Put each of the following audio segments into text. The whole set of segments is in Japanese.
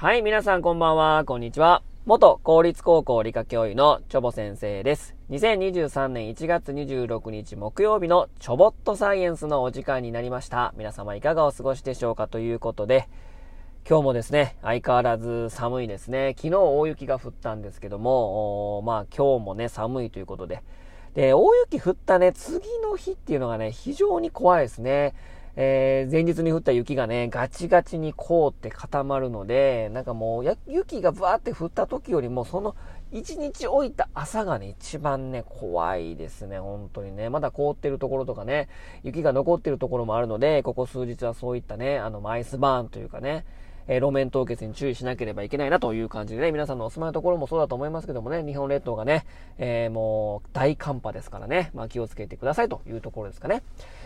はい、皆さんこんばんは、こんにちは。元公立高校理科教諭のチョボ先生です。2023年1月26日木曜日のチョボットサイエンスのお時間になりました。皆様いかがお過ごしでしょうかということで、今日もですね、相変わらず寒いですね。昨日大雪が降ったんですけども、まあ今日もね、寒いということで。で、大雪降ったね、次の日っていうのがね、非常に怖いですね。えー、前日に降った雪がね、ガチガチに凍って固まるので、なんかもう、雪がブワーって降った時よりも、その1日置いた朝がね、一番ね、怖いですね、本当にね。まだ凍ってるところとかね、雪が残ってるところもあるので、ここ数日はそういったね、あの、マイスバーンというかね、え、路面凍結に注意しなければいけないなという感じでね、皆さんのお住まいのところもそうだと思いますけどもね、日本列島がね、えー、もう大寒波ですからね、まあ気をつけてくださいというところですかね。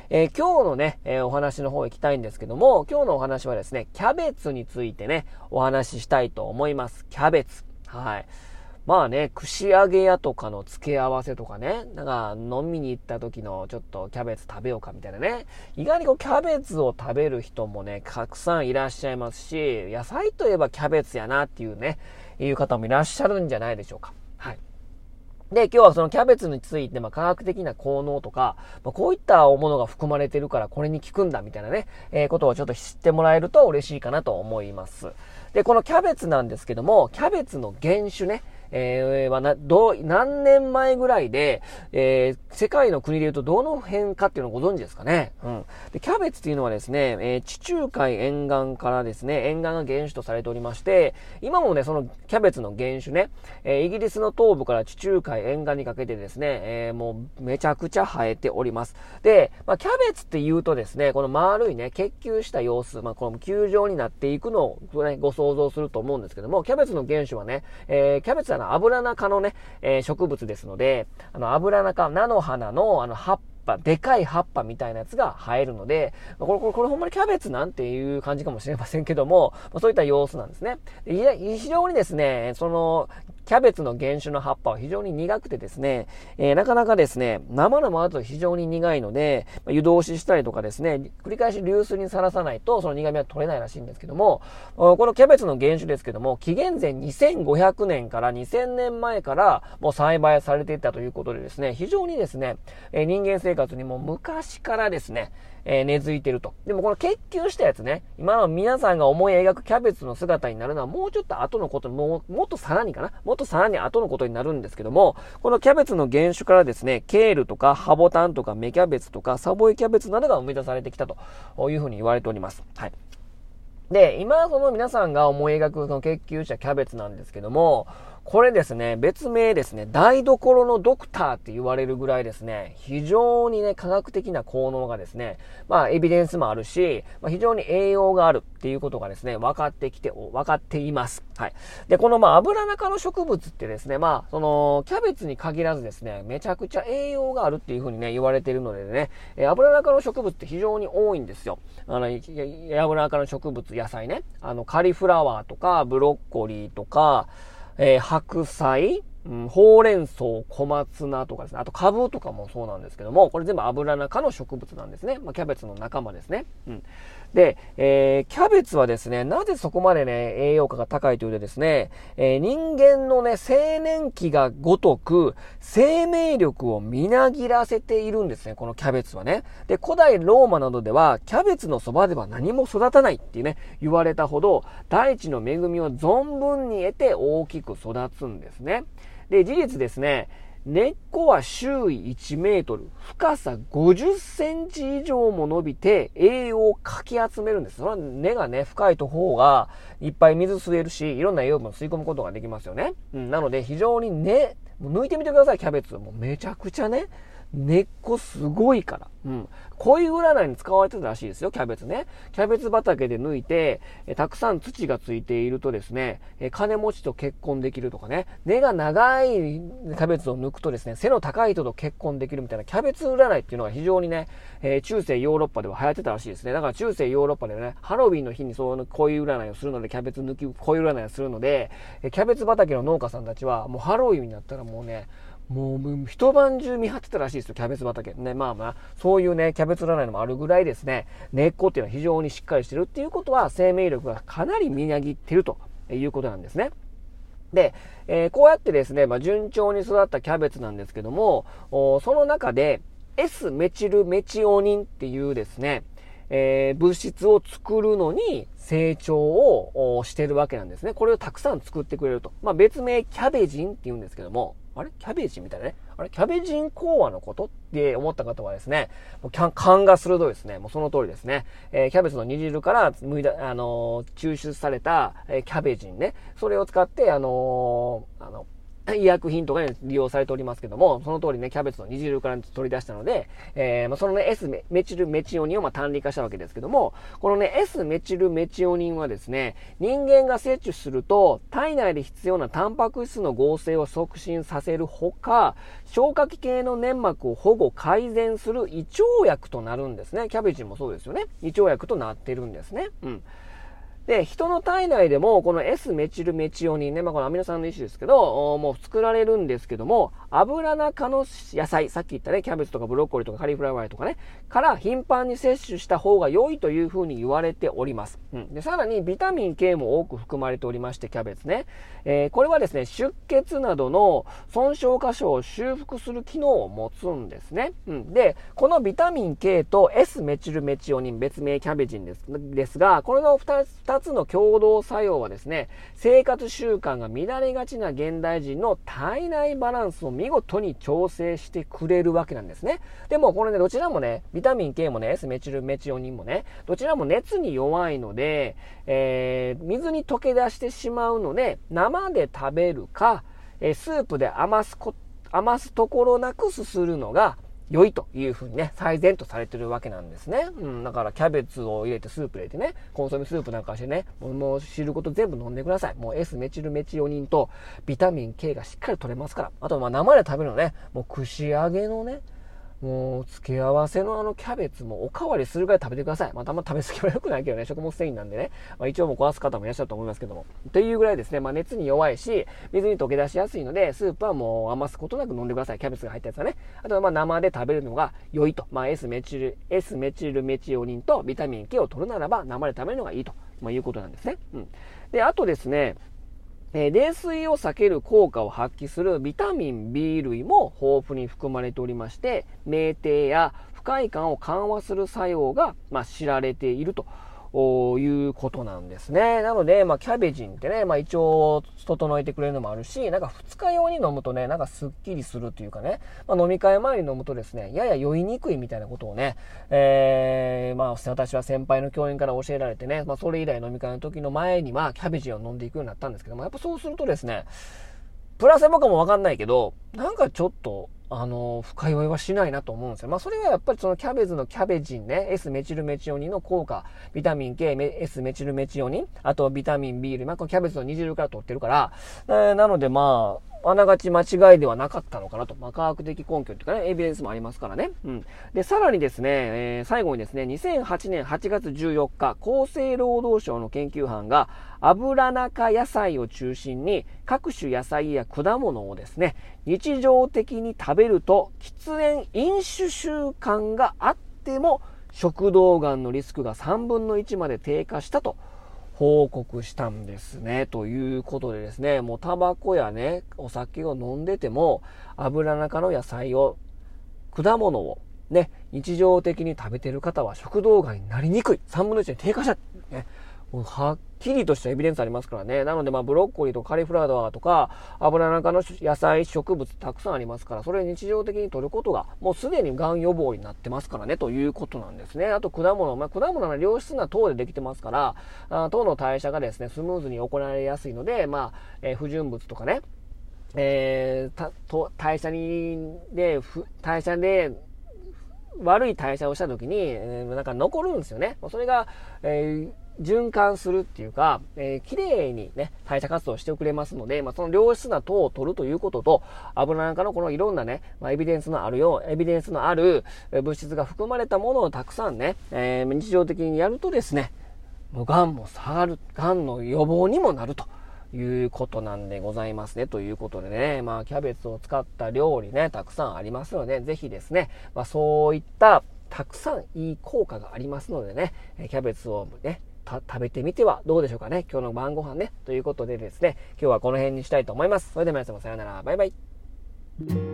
えー、今日のね、えお話の方行きたいんですけども、今日のお話はですね、キャベツについてね、お話ししたいと思います。キャベツ。はい。まあね、串揚げ屋とかの付け合わせとかね、なんか飲みに行った時のちょっとキャベツ食べようかみたいなね、意外にこうキャベツを食べる人もね、たくさんいらっしゃいますし、野菜といえばキャベツやなっていうね、いう方もいらっしゃるんじゃないでしょうか。はい。で、今日はそのキャベツについて、まあ、科学的な効能とか、まあ、こういったものが含まれてるからこれに効くんだみたいなね、えー、ことをちょっと知ってもらえると嬉しいかなと思います。で、このキャベツなんですけども、キャベツの原種ね、えー、はな、どう、何年前ぐらいで、えー、世界の国で言うとどの辺かっていうのをご存知ですかね。うん。で、キャベツっていうのはですね、えー、地中海沿岸からですね、沿岸が原種とされておりまして、今もね、そのキャベツの原種ね、えー、イギリスの東部から地中海沿岸にかけてですね、えー、もうめちゃくちゃ生えております。で、まあ、キャベツって言うとですね、この丸いね、結球した様子、まあ、この球状になっていくのを、ね、ご想像すると思うんですけども、キャベツの原種はね、えー、キャベツはの油中のね、えー、植物ですので、あの、アブラナ科、菜の花の、あの、葉っぱ、でかい葉っぱみたいなやつが生えるので、これ、これ、これほんまにキャベツなんていう感じかもしれませんけども、そういった様子なんですね。非常にですね、その、キャベツの原種の葉っぱは非常に苦くてですね、えー、なかなかですね、生のままだと非常に苦いので、湯通ししたりとかですね、繰り返し流水にさらさないとその苦味は取れないらしいんですけども、このキャベツの原種ですけども、紀元前2500年から2000年前からもう栽培されていたということでですね、非常にですね、え、人間生活にも昔からですね、え、根付いてると。でもこの結球したやつね、今の皆さんが思い描くキャベツの姿になるのはもうちょっと後のこと、も、もっとさらにかなもっとさらに後のことになるんですけども、このキャベツの原種からですね、ケールとかハボタンとか芽キャベツとかサボイキャベツなどが生み出されてきたというふうに言われております。はい。で、今その皆さんが思い描くその結球者キャベツなんですけども、これですね、別名ですね、台所のドクターって言われるぐらいですね、非常にね、科学的な効能がですね、まあ、エビデンスもあるし、まあ、非常に栄養があるっていうことがですね、分かってきて、分かっています。はい。で、このまあ、油中の植物ってですね、まあ、その、キャベツに限らずですね、めちゃくちゃ栄養があるっていうふうにね、言われているのでね、え油中の植物って非常に多いんですよ。あの、油中の植物、野菜ね、あの、カリフラワーとか、ブロッコリーとか、えー、白菜、うん、ほうれん草、小松菜とかですね。あと、カブとかもそうなんですけども、これ全部油中の植物なんですね。まあ、キャベツの仲間ですね。うん。で、えー、キャベツはですね、なぜそこまでね、栄養価が高いというとですね、えー、人間のね、青年期がごとく、生命力をみなぎらせているんですね、このキャベツはね。で、古代ローマなどでは、キャベツのそばでは何も育たないっていうね、言われたほど、大地の恵みを存分に得て大きく育つんですね。で、事実ですね、根っこは周囲1メートル、深さ50センチ以上も伸びて栄養をかき集めるんです。その根がね、深いと方がいっぱい水吸えるし、いろんな栄養分を吸い込むことができますよね。うん、なので非常に根、もう抜いてみてください、キャベツ。もうめちゃくちゃね、根っこすごいから。うん。こういう占いに使われてたらしいですよ、キャベツね。キャベツ畑で抜いて、えたくさん土がついているとですね、え金持ちと結婚できるとかね、根が長いキャベツを抜くとですね、背の高い人と結婚できるみたいなキャベツ占いっていうのが非常にね、えー、中世ヨーロッパでは流行ってたらしいですね。だから中世ヨーロッパでね、ハロウィンの日にそういうこういう占いをするので、キャベツ抜き、こういう占いをするので、キャベツ畑の農家さんたちはもうハロウィンになったらもうね、もう一晩中見張ってたらしいですよ、キャベツ畑。ね、まあまあ、そういうね、キャベツ占いのもあるぐらいですね、根っこっていうのは非常にしっかりしてるっていうことは、生命力がかなりみなぎってるということなんですね。で、えー、こうやってですね、まあ、順調に育ったキャベツなんですけども、その中で S メチルメチオニンっていうですね、えー、物質を作るのに成長をしてるわけなんですね。これをたくさん作ってくれると。まあ、別名キャベジンって言うんですけども、あれ？キャベジンみたいなね？あれ？キャベジン講話のことって思った方はですね、もう勘が鋭いですね。もうその通りですね。えー、キャベツの煮汁からむいだ、あのー、抽出された、えー、キャベジンね。それを使って、あのあの、医薬品とかに利用されておりますけども、その通りね、キャベツの煮汁から取り出したので、えー、ま、そのね、S メチルメチオニンをま単理化したわけですけども、このね、S メチルメチオニンはですね、人間が摂取すると、体内で必要なタンパク質の合成を促進させるほか、消化器系の粘膜を保護、改善する胃腸薬となるんですね。キャベジもそうですよね。胃腸薬となってるんですね。うん。で、人の体内でも、この S メチルメチオニンね、まあ、このアミノ酸の一種ですけど、もう作られるんですけども、油中の野菜、さっき言ったね、キャベツとかブロッコリーとかカリフラワーとかね、から頻繁に摂取した方が良いというふうに言われております。うん。で、さらにビタミン K も多く含まれておりまして、キャベツね。えー、これはですね、出血などの損傷箇所を修復する機能を持つんですね。うん。で、このビタミン K と S メチルメチオニン、別名キャベジンですですが、これの2つ2つの共同作用はですね、生活習慣が乱れがちな現代人の体内バランスを見事に調整してくれるわけなんですね。でもこれね、どちらもね、ビタミン K もね、S メチルメチオニンもね、どちらも熱に弱いので、えー、水に溶け出してしまうので、生で食べるか、えスープで余すこ、余すところなくすするのが、良いというふうにね、最善とされてるわけなんですね。うん、だからキャベツを入れてスープ入れてね、コンソメスープなんかしてね、もう汁ごと全部飲んでください。もう S メチルメチオニンとビタミン K がしっかり取れますから。あとまあ生で食べるのね、もう串揚げのね、もう、付け合わせのあのキャベツもおかわりするぐらい食べてください。まあ、たま食べ過ぎは良くないけどね、食物繊維なんでね。まあ、一応もう壊す方もいらっしゃると思いますけども。というぐらいですね、まあ、熱に弱いし、水に溶け出しやすいので、スープはもう余すことなく飲んでください。キャベツが入ったやつはね。あとはま、生で食べるのが良いと。まあ、S メチル、S メチルメチオニンとビタミン K を取るならば、生で食べるのがいいと、ま、いうことなんですね。うん。で、あとですね、え、冷水を避ける効果を発揮するビタミン B 類も豊富に含まれておりまして、酩酊や不快感を緩和する作用が、まあ、知られていると。いうことなんですね。なので、まあ、キャベジンってね、まあ、胃腸を整えてくれるのもあるし、なんか二日用に飲むとね、なんかすっきりするというかね、まあ、飲み会前に飲むとですね、やや酔いにくいみたいなことをね、えー、まあ、私は先輩の教員から教えられてね、まあ、それ以来飲み会の時の前には、キャベジンを飲んでいくようになったんですけども、やっぱそうするとですね、プラセボかもわかんないけど、なんかちょっと、あの、深酔いはしないなと思うんですよ。まあ、それはやっぱりそのキャベツのキャベジンね、S メチルメチオニンの効果、ビタミン K、S メチルメチオニン、あとビタミン B、まあ、このキャベツの煮汁から取ってるから、えー、なのでまあ、あながち間違いではなかったのかなと。まあ、科学的根拠っていうかね、エビデンスもありますからね。うん。で、さらにですね、えー、最後にですね、2008年8月14日、厚生労働省の研究班が、油中野菜を中心に、各種野菜や果物をですね、日常的に食べると、喫煙飲酒習慣があっても、食道がんのリスクが3分の1まで低下したと報告したんですね。ということでですね、もうタバコやね、お酒を飲んでても、油中の野菜を、果物を、ね、日常的に食べてる方は食道がんになりにくい。3分の1に低下した。ね、はっきりとしたエビデンスありますからね。なので、まあ、ブロッコリーとカリフラワーとか、油中の野菜、植物たくさんありますから、それを日常的に摂ることが、もうすでに癌予防になってますからね、ということなんですね。あと、果物。まあ、果物は良質な糖でできてますから、あ糖の代謝がですね、スムーズに行われやすいので、まあ、えー、不純物とかね、えー、たと代謝に、で、代謝で、悪い代謝をした時に、えー、なんか残るんですよね。それが、えー循環するっていうか、えー、綺麗にね、代謝活動してくれますので、まあ、その良質な糖を取るということと、油なんかのこのいろんなね、まあ、エビデンスのあるよう、エビデンスのある物質が含まれたものをたくさんね、えー、日常的にやるとですね、もう癌も下がる、癌の予防にもなると。いうことなんでございますね。ということでね、まあ、キャベツを使った料理ね、たくさんありますので、ぜひですね、まあ、そういったたくさんいい効果がありますのでね、キャベツをね、食べてみてはどうでしょうかね。今日の晩ご飯ね。ということでですね、今日はこの辺にしたいと思います。それでは皆様さようなら。バイバイ。